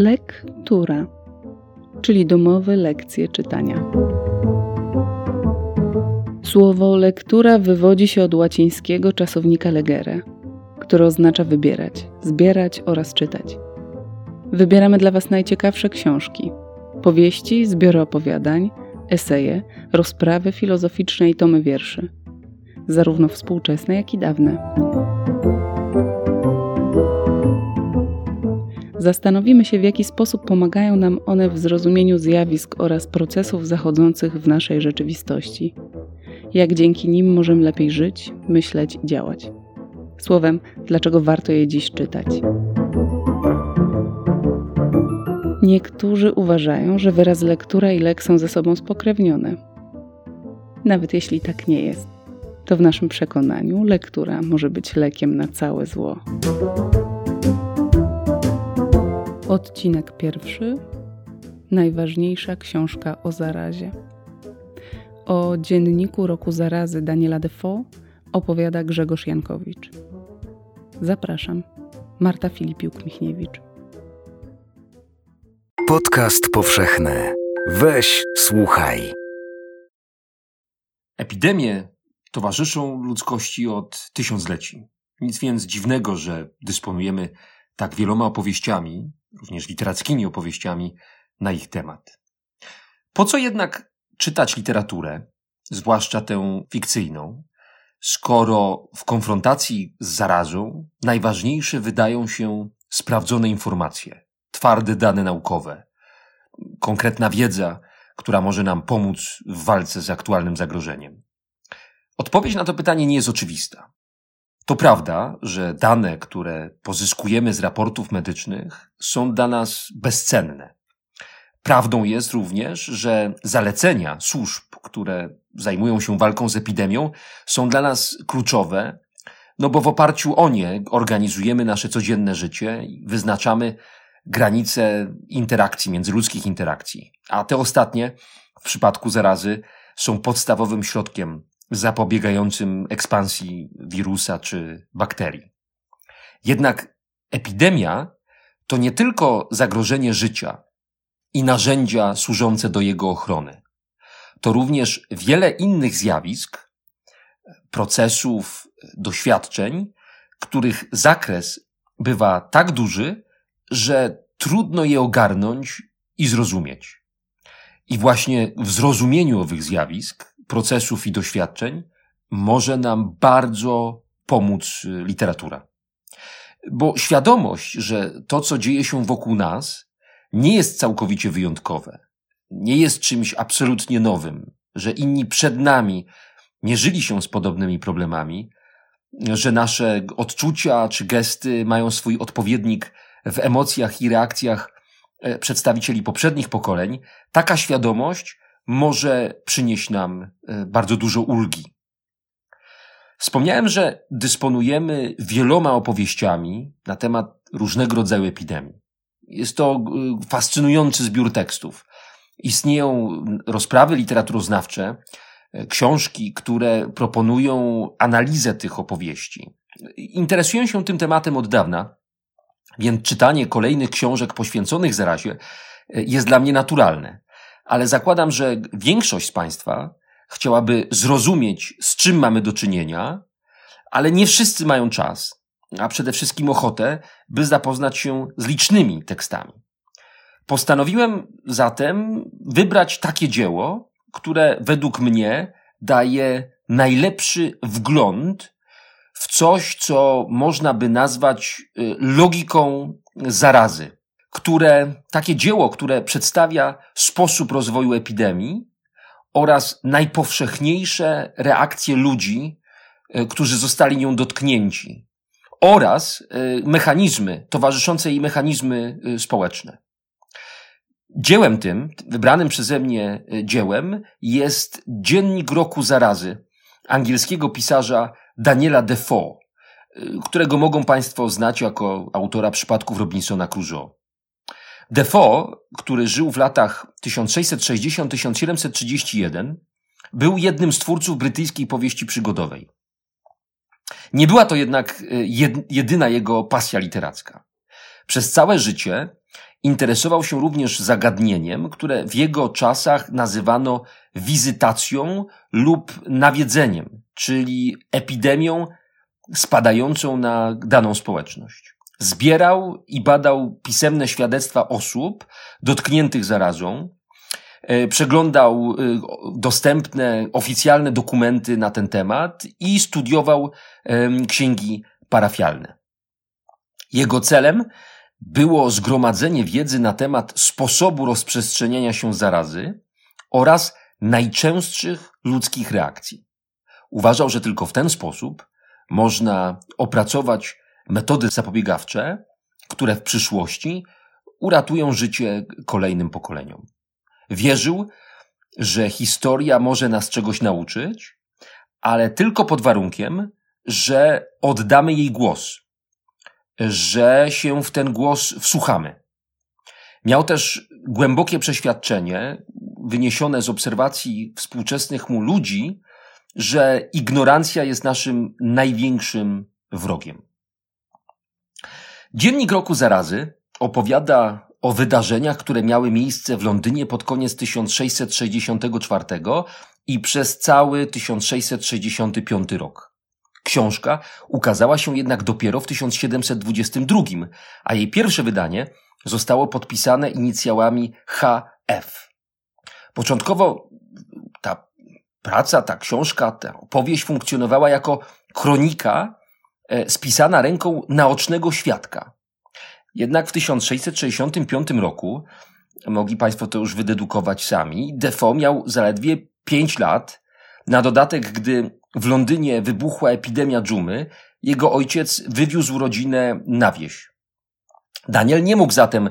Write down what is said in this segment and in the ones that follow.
lektura, czyli domowe lekcje czytania. Słowo lektura wywodzi się od łacińskiego czasownika legere, które oznacza wybierać, zbierać oraz czytać. Wybieramy dla Was najciekawsze książki, powieści, zbiory opowiadań, eseje, rozprawy filozoficzne i tomy wierszy, zarówno współczesne, jak i dawne. Zastanowimy się, w jaki sposób pomagają nam one w zrozumieniu zjawisk oraz procesów zachodzących w naszej rzeczywistości. Jak dzięki nim możemy lepiej żyć, myśleć i działać. Słowem, dlaczego warto je dziś czytać. Niektórzy uważają, że wyraz lektura i lek są ze sobą spokrewnione. Nawet jeśli tak nie jest, to w naszym przekonaniu lektura może być lekiem na całe zło. Odcinek pierwszy. Najważniejsza książka o zarazie. O dzienniku roku zarazy Daniela Defoe opowiada Grzegorz Jankowicz. Zapraszam. Marta Filipiuk-Michniewicz. Podcast powszechny. Weź, słuchaj. Epidemie towarzyszą ludzkości od tysiącleci. Nic więc dziwnego, że dysponujemy tak wieloma opowieściami, również literackimi opowieściami na ich temat. Po co jednak czytać literaturę, zwłaszcza tę fikcyjną, skoro w konfrontacji z zarazą najważniejsze wydają się sprawdzone informacje, twarde dane naukowe, konkretna wiedza, która może nam pomóc w walce z aktualnym zagrożeniem? Odpowiedź na to pytanie nie jest oczywista. To prawda, że dane, które pozyskujemy z raportów medycznych, są dla nas bezcenne. Prawdą jest również, że zalecenia służb, które zajmują się walką z epidemią, są dla nas kluczowe, no bo w oparciu o nie organizujemy nasze codzienne życie i wyznaczamy granice interakcji, międzyludzkich interakcji. A te ostatnie, w przypadku zarazy, są podstawowym środkiem zapobiegającym ekspansji wirusa czy bakterii. Jednak epidemia to nie tylko zagrożenie życia i narzędzia służące do jego ochrony. To również wiele innych zjawisk, procesów, doświadczeń, których zakres bywa tak duży, że trudno je ogarnąć i zrozumieć. I właśnie w zrozumieniu owych zjawisk, procesów i doświadczeń może nam bardzo pomóc y, literatura. Bo świadomość, że to, co dzieje się wokół nas, nie jest całkowicie wyjątkowe, nie jest czymś absolutnie nowym, że inni przed nami mierzyli się z podobnymi problemami, że nasze odczucia czy gesty mają swój odpowiednik w emocjach i reakcjach e, przedstawicieli poprzednich pokoleń, taka świadomość może przynieść nam e, bardzo dużo ulgi. Wspomniałem, że dysponujemy wieloma opowieściami na temat różnego rodzaju epidemii. Jest to e, fascynujący zbiór tekstów. Istnieją rozprawy literaturoznawcze, książki, które proponują analizę tych opowieści. Interesuję się tym tematem od dawna więc czytanie kolejnych książek poświęconych zarazie e, jest dla mnie naturalne. Ale zakładam, że większość z Państwa chciałaby zrozumieć, z czym mamy do czynienia, ale nie wszyscy mają czas, a przede wszystkim ochotę, by zapoznać się z licznymi tekstami. Postanowiłem zatem wybrać takie dzieło, które według mnie daje najlepszy wgląd w coś, co można by nazwać y, logiką zarazy, które, takie dzieło, które przedstawia sposób rozwoju epidemii oraz najpowszechniejsze reakcje ludzi, y, którzy zostali nią dotknięci, oraz y, mechanizmy, towarzyszące jej mechanizmy społeczne. Dziełem tym, wybranym przeze mnie dziełem, jest Dziennik Roku Zarazy angielskiego pisarza Daniela Defoe, którego mogą Państwo znać jako autora przypadków Robinsona Crusoe. Defoe, który żył w latach 1660-1731, był jednym z twórców brytyjskiej powieści przygodowej. Nie była to jednak y, jedyna jego pasja literacka. Przez całe życie interesował się również zagadnieniem, które w jego czasach nazywano wizytacją lub nawiedzeniem, czyli epidemią spadającą na daną społeczność. Zbierał i badał pisemne świadectwa osób dotkniętych zarazą, e, przeglądał e, dostępne oficjalne dokumenty na ten temat i studiował księgi parafialne. Jego celem było zgromadzenie wiedzy na temat sposobu rozprzestrzeniania się zarazy oraz najczęstszych ludzkich reakcji. Uważał, że tylko w ten sposób można opracować metody zapobiegawcze, które w przyszłości uratują życie kolejnym pokoleniom. Wierzył, że historia może nas czegoś nauczyć, ale tylko pod warunkiem, że oddamy jej głos, że się w ten głos wsłuchamy. Miał też głębokie przeświadczenie, wyniesione z obserwacji współczesnych mu ludzi, że ignorancja jest naszym największym wrogiem. Dziennik roku zarazy opowiada o wydarzeniach, które miały miejsce w Londynie pod koniec 1664 i przez cały 1665 rok. Książka ukazała się jednak dopiero w 1722, a jej pierwsze wydanie zostało podpisane inicjałami HF. Początkowo ta praca, ta książka, ta opowieść funkcjonowała jako kronika spisana ręką naocznego świadka. Jednak w 1665 roku, mogli Państwo to już wydedukować sami, Defoe miał zaledwie 5 lat. Na dodatek, gdy w Londynie wybuchła epidemia dżumy, jego ojciec wywiózł rodzinę na wieś. Daniel nie mógł zatem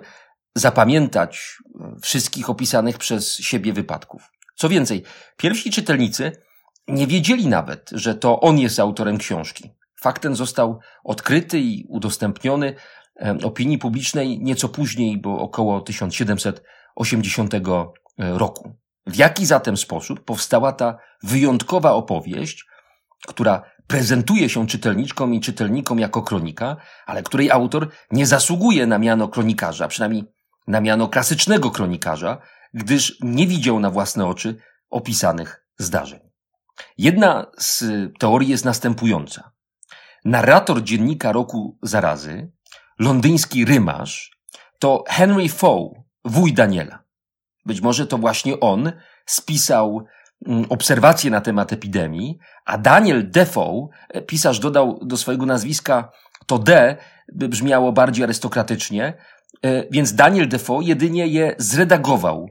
zapamiętać wszystkich opisanych przez siebie wypadków. Co więcej, pierwsi czytelnicy nie wiedzieli nawet, że to on jest autorem książki. Fakt ten został odkryty i udostępniony opinii publicznej nieco później, bo około 1780 roku. W jaki zatem sposób powstała ta wyjątkowa opowieść, która prezentuje się czytelniczkom i czytelnikom jako kronika, ale której autor nie zasługuje na miano kronikarza, przynajmniej na miano klasycznego kronikarza, gdyż nie widział na własne oczy opisanych zdarzeń. Jedna z teorii jest następująca. Narrator dziennika roku zarazy, londyński rymarz, to Henry Fow, wuj Daniela. Być może to właśnie on spisał mm, obserwacje na temat epidemii, a Daniel Defoe, e, pisarz dodał do swojego nazwiska to D, by brzmiało bardziej arystokratycznie, e, więc Daniel Defoe jedynie je zredagował,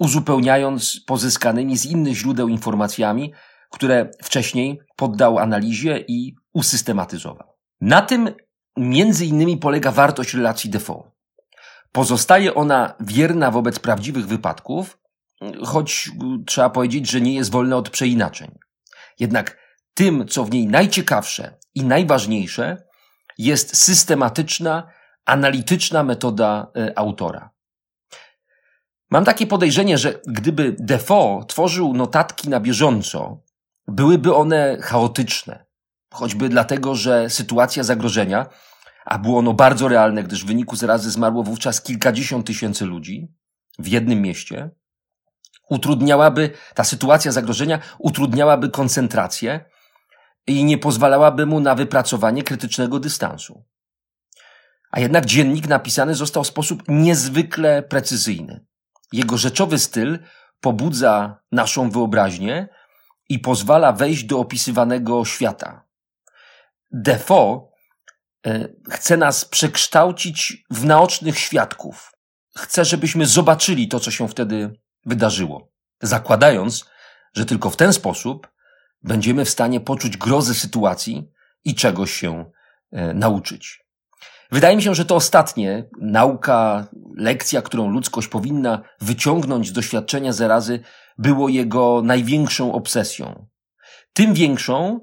uzupełniając pozyskanymi z innych źródeł informacjami, które wcześniej poddał analizie i usystematyzował. Na tym między innymi polega wartość relacji Defoe. Pozostaje ona wierna wobec prawdziwych wypadków, choć trzeba powiedzieć, że nie jest wolna od przeinaczeń. Jednak tym, co w niej najciekawsze i najważniejsze, jest systematyczna, analityczna metoda e, autora. Mam takie podejrzenie, że gdyby Defoe tworzył notatki na bieżąco, byłyby one chaotyczne. Choćby dlatego, że sytuacja zagrożenia a było ono bardzo realne, gdyż w wyniku zarazy zmarło wówczas kilkadziesiąt tysięcy ludzi w jednym mieście, utrudniałaby, ta sytuacja zagrożenia utrudniałaby koncentrację i nie pozwalałaby mu na wypracowanie krytycznego dystansu. A jednak dziennik napisany został w sposób niezwykle precyzyjny. Jego rzeczowy styl pobudza naszą wyobraźnię i pozwala wejść do opisywanego świata. Defoe E, chce nas przekształcić w naocznych świadków. Chce, żebyśmy zobaczyli to, co się wtedy wydarzyło, zakładając, że tylko w ten sposób będziemy w stanie poczuć grozę sytuacji i czegoś się e, nauczyć. Wydaje mi się, że to ostatnie, nauka, lekcja, którą ludzkość powinna wyciągnąć z doświadczenia zarazy, było jego największą obsesją. Tym większą,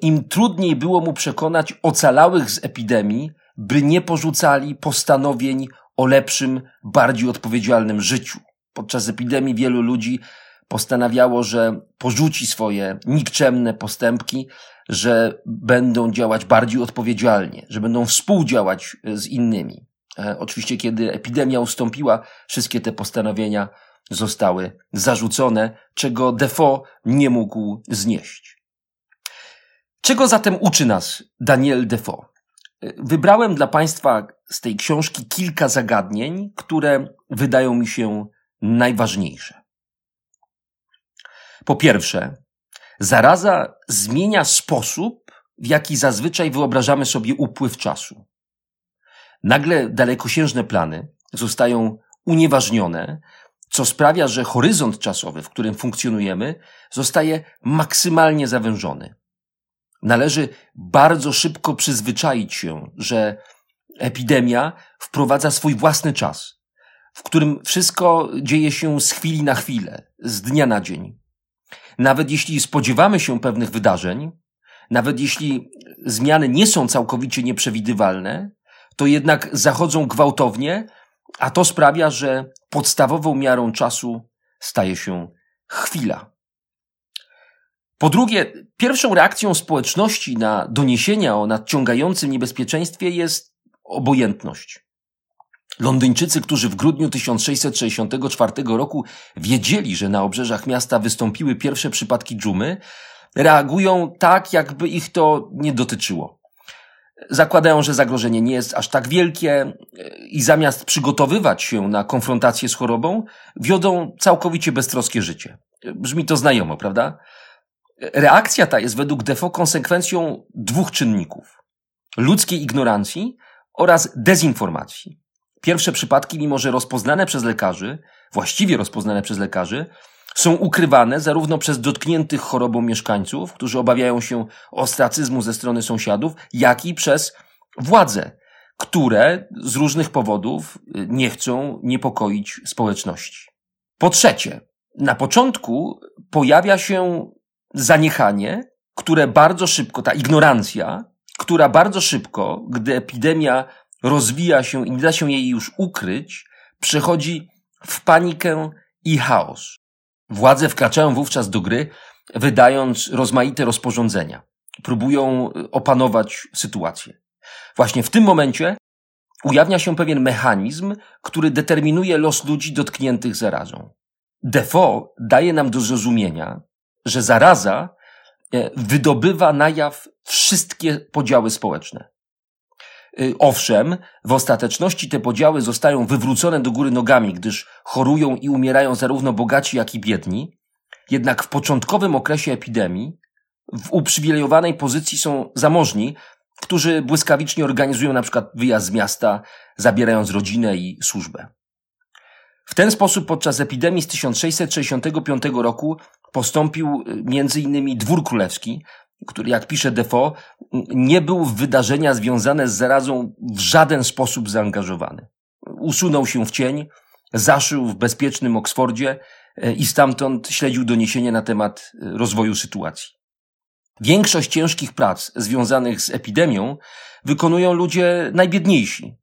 im trudniej było mu przekonać ocalałych z epidemii, by nie porzucali postanowień o lepszym, bardziej odpowiedzialnym życiu. Podczas epidemii wielu ludzi postanawiało, że porzuci swoje nikczemne postępki, że będą działać bardziej odpowiedzialnie, że będą współdziałać z innymi. E, oczywiście, kiedy epidemia ustąpiła, wszystkie te postanowienia zostały zarzucone, czego Defoe nie mógł znieść. Czego zatem uczy nas Daniel Defoe? Wybrałem dla Państwa z tej książki kilka zagadnień, które wydają mi się najważniejsze. Po pierwsze, zaraza zmienia sposób, w jaki zazwyczaj wyobrażamy sobie upływ czasu. Nagle dalekosiężne plany zostają unieważnione, co sprawia, że horyzont czasowy, w którym funkcjonujemy, zostaje maksymalnie zawężony. Należy bardzo szybko przyzwyczaić się, że epidemia wprowadza swój własny czas, w którym wszystko dzieje się z chwili na chwilę, z dnia na dzień. Nawet jeśli spodziewamy się pewnych wydarzeń, nawet jeśli zmiany nie są całkowicie nieprzewidywalne, to jednak zachodzą gwałtownie, a to sprawia, że podstawową miarą czasu staje się chwila. Po drugie, pierwszą reakcją społeczności na doniesienia o nadciągającym niebezpieczeństwie jest obojętność. Londyńczycy, którzy w grudniu 1664 roku wiedzieli, że na obrzeżach miasta wystąpiły pierwsze przypadki dżumy, reagują tak, jakby ich to nie dotyczyło. Zakładają, że zagrożenie nie jest aż tak wielkie i zamiast przygotowywać się na konfrontację z chorobą, wiodą całkowicie beztroskie życie. Brzmi to znajomo, prawda? Reakcja ta jest według Defoe konsekwencją dwóch czynników. Ludzkiej ignorancji oraz dezinformacji. Pierwsze przypadki, mimo że rozpoznane przez lekarzy, właściwie rozpoznane przez lekarzy, są ukrywane zarówno przez dotkniętych chorobą mieszkańców, którzy obawiają się ostracyzmu ze strony sąsiadów, jak i przez władze, które z różnych powodów y, nie chcą niepokoić społeczności. Po trzecie, na początku pojawia się zaniechanie, które bardzo szybko, ta ignorancja, która bardzo szybko, gdy epidemia rozwija się i nie da się jej już ukryć, przechodzi w panikę i chaos. Władze wkraczają wówczas do gry, wydając rozmaite rozporządzenia. Próbują y, opanować sytuację. Właśnie w tym momencie ujawnia się pewien mechanizm, który determinuje los ludzi dotkniętych zarazą. Defoe daje nam do zrozumienia, że zaraza e, wydobywa na jaw wszystkie podziały społeczne. Y, owszem, w ostateczności te podziały zostają wywrócone do góry nogami, gdyż chorują i umierają zarówno bogaci, jak i biedni. Jednak w początkowym okresie epidemii w uprzywilejowanej pozycji są zamożni, którzy błyskawicznie organizują na przykład wyjazd z miasta, zabierając rodzinę i służbę. W ten sposób podczas epidemii z 1665 roku postąpił y, innymi dwór królewski, który, jak pisze Defoe, nie był w wydarzenia związane z zarazą w żaden sposób zaangażowany. Usunął się w cień, zaszył w bezpiecznym Oksfordzie e, i stamtąd śledził doniesienia na temat e, rozwoju sytuacji. Większość ciężkich prac związanych z epidemią wykonują ludzie najbiedniejsi.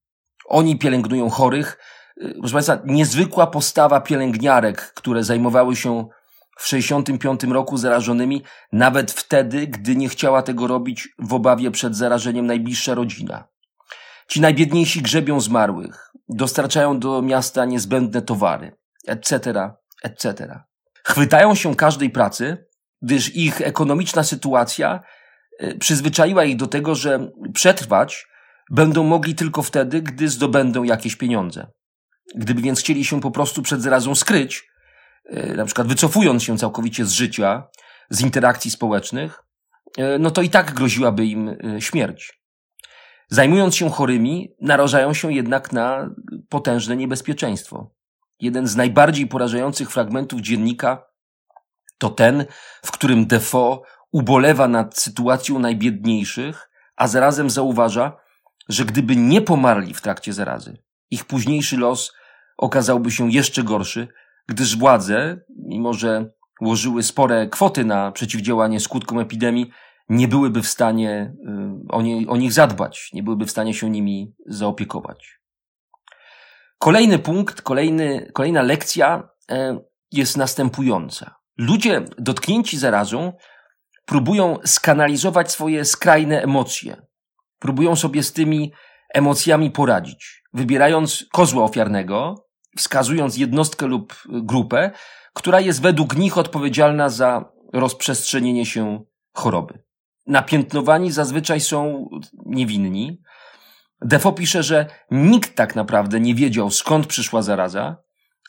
Oni pielęgnują chorych. E, proszę Państwa, niezwykła postawa pielęgniarek, które zajmowały się w 65 roku zarażonymi, nawet wtedy, gdy nie chciała tego robić w obawie przed zarażeniem najbliższa rodzina. Ci najbiedniejsi grzebią zmarłych, dostarczają do miasta niezbędne towary, etc., etc. Chwytają się każdej pracy, gdyż ich ekonomiczna sytuacja e, przyzwyczaiła ich do tego, że przetrwać będą mogli tylko wtedy, gdy zdobędą jakieś pieniądze. Gdyby więc chcieli się po prostu przed zarazą skryć, na przykład wycofując się całkowicie z życia, z interakcji społecznych, e, no to i tak groziłaby im e, śmierć. Zajmując się chorymi, narażają się jednak na potężne niebezpieczeństwo. Jeden z najbardziej porażających fragmentów dziennika to ten, w którym Defoe ubolewa nad sytuacją najbiedniejszych, a zarazem zauważa, że gdyby nie pomarli w trakcie zarazy, ich późniejszy los okazałby się jeszcze gorszy, gdyż władze, mimo że łożyły spore kwoty na przeciwdziałanie skutkom epidemii, nie byłyby w stanie y, o, nie, o nich zadbać, nie byłyby w stanie się nimi zaopiekować. Kolejny punkt, kolejny, kolejna lekcja e, jest następująca. Ludzie dotknięci zarazą próbują skanalizować swoje skrajne emocje. Próbują sobie z tymi emocjami poradzić, wybierając kozła ofiarnego, wskazując jednostkę lub grupę, która jest według nich odpowiedzialna za rozprzestrzenienie się choroby. Napiętnowani zazwyczaj są niewinni. Defo pisze, że nikt tak naprawdę nie wiedział skąd przyszła zaraza,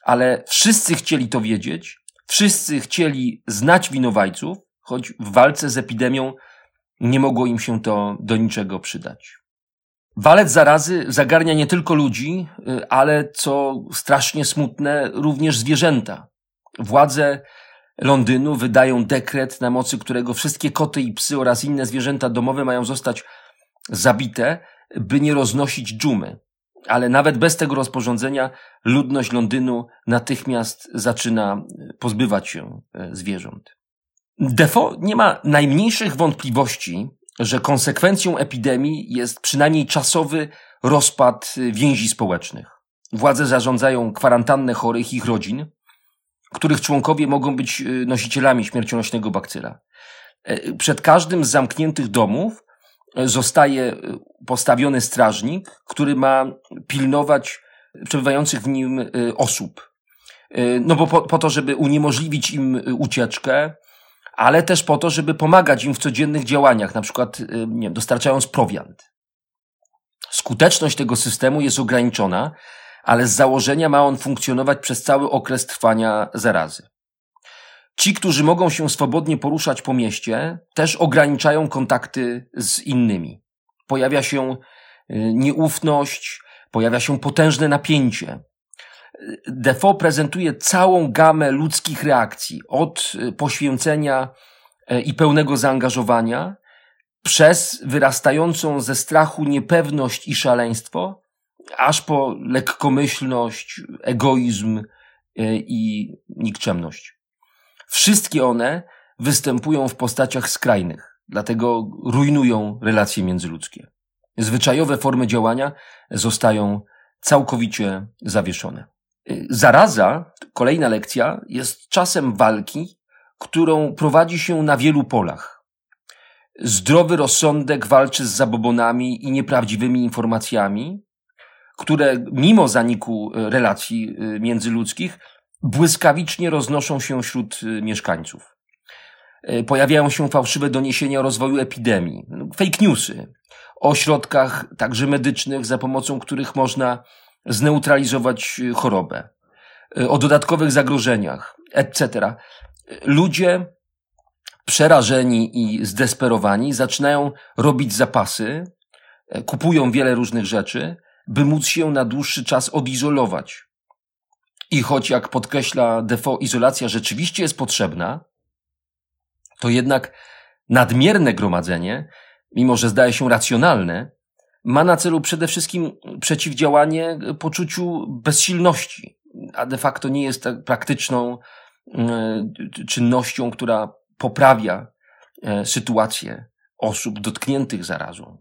ale wszyscy chcieli to wiedzieć, wszyscy chcieli znać winowajców, choć w walce z epidemią nie mogło im się to do niczego przydać. Walec zarazy zagarnia nie tylko ludzi, y, ale co strasznie smutne, również zwierzęta. Władze Londynu wydają dekret, na mocy którego wszystkie koty i psy oraz inne zwierzęta domowe mają zostać zabite, by nie roznosić dżumy. Ale nawet bez tego rozporządzenia ludność Londynu natychmiast zaczyna pozbywać się e, zwierząt. Defo nie ma najmniejszych wątpliwości, że konsekwencją epidemii jest przynajmniej czasowy rozpad więzi społecznych. Władze zarządzają kwarantannę chorych ich rodzin, których członkowie mogą być y, nosicielami śmiercionośnego bakcyla. E, przed każdym z zamkniętych domów e, zostaje y, postawiony strażnik, który ma pilnować przebywających w nim y, osób. E, no bo po, po to, żeby uniemożliwić im ucieczkę, ale też po to, żeby pomagać im w codziennych działaniach, na przykład nie wiem, dostarczając prowiant. Skuteczność tego systemu jest ograniczona, ale z założenia ma on funkcjonować przez cały okres trwania zarazy. Ci, którzy mogą się swobodnie poruszać po mieście, też ograniczają kontakty z innymi. Pojawia się y, nieufność, pojawia się potężne napięcie. Defoe prezentuje całą gamę ludzkich reakcji, od y, poświęcenia y, i pełnego zaangażowania, przez wyrastającą ze strachu niepewność i szaleństwo, aż po lekkomyślność, egoizm e, i nikczemność. Wszystkie one występują w postaciach skrajnych, dlatego rujnują relacje międzyludzkie. Zwyczajowe formy działania zostają całkowicie zawieszone. Zaraza, kolejna lekcja, jest czasem walki, którą prowadzi się na wielu polach. Zdrowy rozsądek walczy z zabobonami i nieprawdziwymi informacjami, które mimo zaniku e, relacji e, międzyludzkich błyskawicznie roznoszą się wśród e, mieszkańców. Pojawiają się fałszywe doniesienia o rozwoju epidemii, fake newsy, o środkach także medycznych, za pomocą których można zneutralizować chorobę, o dodatkowych zagrożeniach, etc. Ludzie przerażeni i zdesperowani zaczynają robić zapasy, kupują wiele różnych rzeczy, by móc się na dłuższy czas odizolować. I choć, jak podkreśla Defoe, izolacja rzeczywiście jest potrzebna, to jednak nadmierne gromadzenie, mimo że zdaje się racjonalne, ma na celu przede wszystkim przeciwdziałanie poczuciu bezsilności, a de facto nie jest tak praktyczną e, czynnością, która poprawia e, sytuację osób dotkniętych zarazą.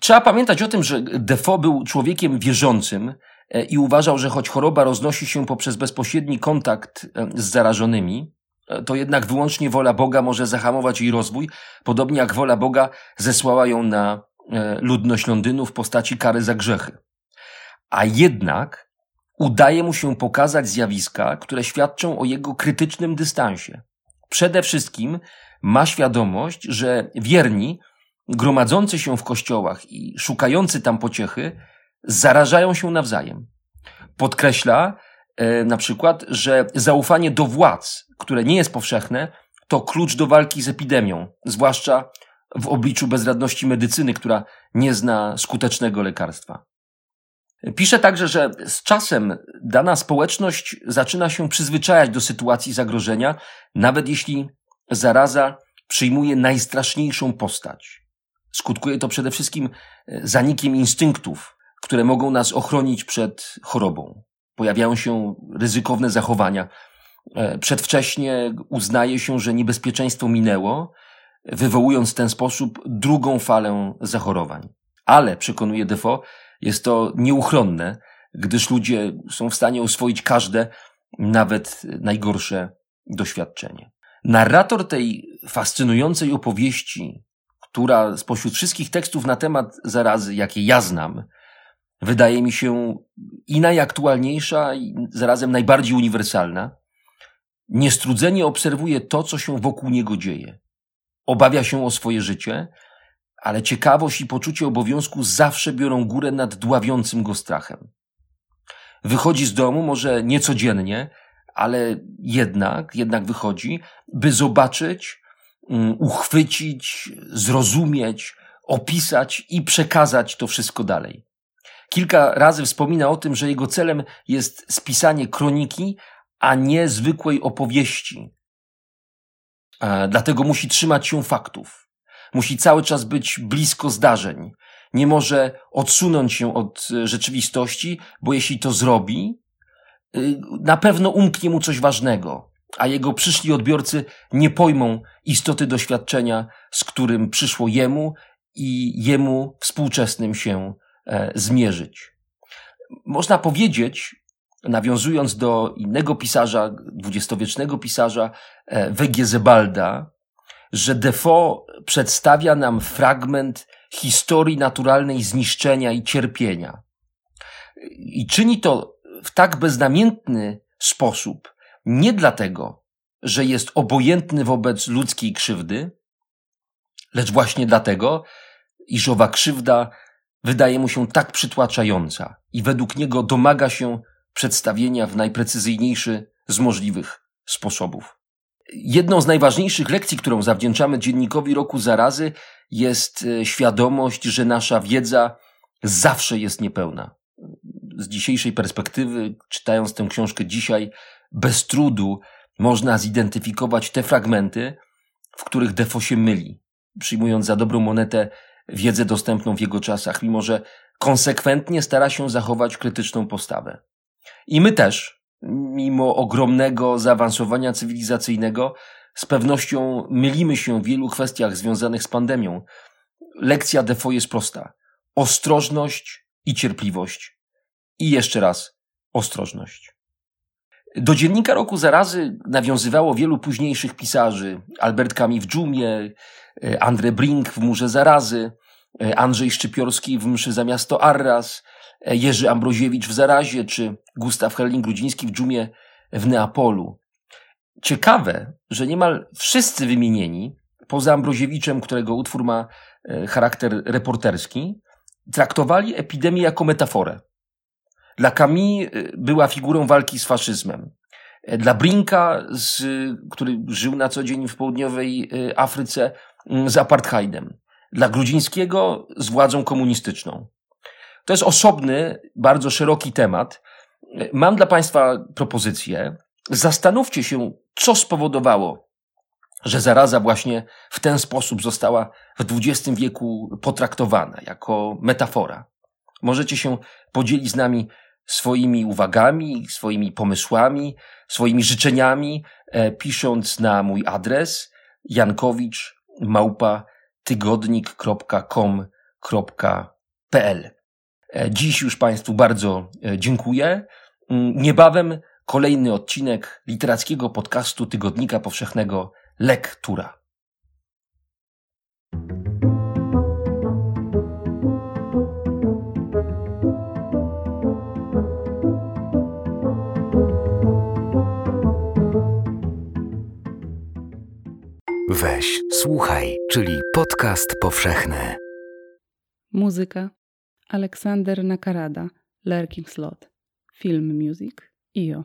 Trzeba pamiętać o tym, że Defoe był człowiekiem wierzącym e, i uważał, że choć choroba roznosi się poprzez bezpośredni kontakt z zarażonymi, to jednak wyłącznie wola Boga może zahamować jej rozwój, podobnie jak wola Boga zesłała ją na ludność Londynu w postaci kary za grzechy. A jednak udaje mu się pokazać zjawiska, które świadczą o jego krytycznym dystansie. Przede wszystkim ma świadomość, że wierni gromadzący się w kościołach i szukający tam pociechy zarażają się nawzajem. Podkreśla e, na przykład, że zaufanie do władz, które nie jest powszechne, to klucz do walki z epidemią, zwłaszcza w obliczu bezradności medycyny, która nie zna skutecznego lekarstwa. Pisze także, że z czasem dana społeczność zaczyna się przyzwyczajać do sytuacji zagrożenia, nawet jeśli zaraza przyjmuje najstraszniejszą postać. Skutkuje to przede wszystkim e, zanikiem instynktów, które mogą nas ochronić przed chorobą. Pojawiają się ryzykowne zachowania. E, przedwcześnie uznaje się, że niebezpieczeństwo minęło, wywołując w ten sposób drugą falę zachorowań. Ale, przekonuje Defoe, jest to nieuchronne, gdyż ludzie są w stanie oswoić każde, nawet najgorsze doświadczenie. Narrator tej fascynującej opowieści która spośród wszystkich tekstów na temat zarazy, jakie ja znam, wydaje mi się i najaktualniejsza, i zarazem najbardziej uniwersalna. Niestrudzenie obserwuje to, co się wokół niego dzieje. Obawia się o swoje życie, ale ciekawość i poczucie obowiązku zawsze biorą górę nad dławiącym go strachem. Wychodzi z domu, może niecodziennie, ale jednak, jednak wychodzi, by zobaczyć, mm, uchwycić, zrozumieć, opisać i przekazać to wszystko dalej. Kilka razy wspomina o tym, że jego celem jest spisanie kroniki, a nie zwykłej opowieści. Dlatego musi trzymać się faktów. Musi cały czas być blisko zdarzeń. Nie może odsunąć się od e, rzeczywistości, bo jeśli to zrobi, y, na pewno umknie mu coś ważnego, a jego przyszli odbiorcy nie pojmą istoty doświadczenia, z którym przyszło jemu i jemu współczesnym się e, zmierzyć. Można powiedzieć, nawiązując do innego pisarza, dwudziestowiecznego pisarza e, W.G. Zebalda, że Defoe przedstawia nam fragment historii naturalnej zniszczenia i cierpienia. I czyni to w tak beznamiętny sposób, nie dlatego, że jest obojętny wobec ludzkiej krzywdy, lecz właśnie dlatego, iż owa krzywda wydaje mu się tak przytłaczająca i według niego domaga się przedstawienia w najprecyzyjniejszy z możliwych sposobów. Jedną z najważniejszych lekcji, którą zawdzięczamy dziennikowi roku zarazy, jest e, świadomość, że nasza wiedza zawsze jest niepełna. Z dzisiejszej perspektywy, czytając tę książkę dzisiaj, bez trudu można zidentyfikować te fragmenty, w których Defo się myli, przyjmując za dobrą monetę wiedzę dostępną w jego czasach, mimo że konsekwentnie stara się zachować krytyczną postawę. I my też, mimo ogromnego zaawansowania cywilizacyjnego, z pewnością mylimy się w wielu kwestiach związanych z pandemią. Lekcja Defoe jest prosta. Ostrożność i cierpliwość. I jeszcze raz, ostrożność. Do dziennika roku zarazy nawiązywało wielu późniejszych pisarzy. Albert Camus w dżumie, e, André Brink w Murze Zarazy, e, Andrzej Szczypiorski w Mszy za miasto Arras, Jerzy Ambroziewicz w Zarazie, czy Gustaw Herling-Grudziński w dżumie w Neapolu. Ciekawe, że niemal wszyscy wymienieni, poza Ambroziewiczem, którego utwór ma charakter reporterski, traktowali epidemię jako metaforę. Dla Camille y, była figurą walki z faszyzmem. E, dla Brinka, z, który żył na co dzień w południowej Afryce, z apartheidem. Dla Grudzińskiego z władzą komunistyczną. To jest osobny, bardzo szeroki temat. Mam dla Państwa propozycję. Zastanówcie się, co spowodowało, że zaraza właśnie w ten sposób została w XX wieku potraktowana jako metafora. Możecie się podzielić z nami swoimi uwagami, swoimi pomysłami, swoimi życzeniami, e, pisząc na mój adres jankowicz małpa tygodnik.com.pl. E, dziś już Państwu bardzo e, dziękuję. Mm, niebawem kolejny odcinek literackiego podcastu Tygodnika Powszechnego Lektura. Weź, słuchaj, czyli podcast powszechny. Muzyka Aleksander Nakarada, Lerking Slot. Film Music IO.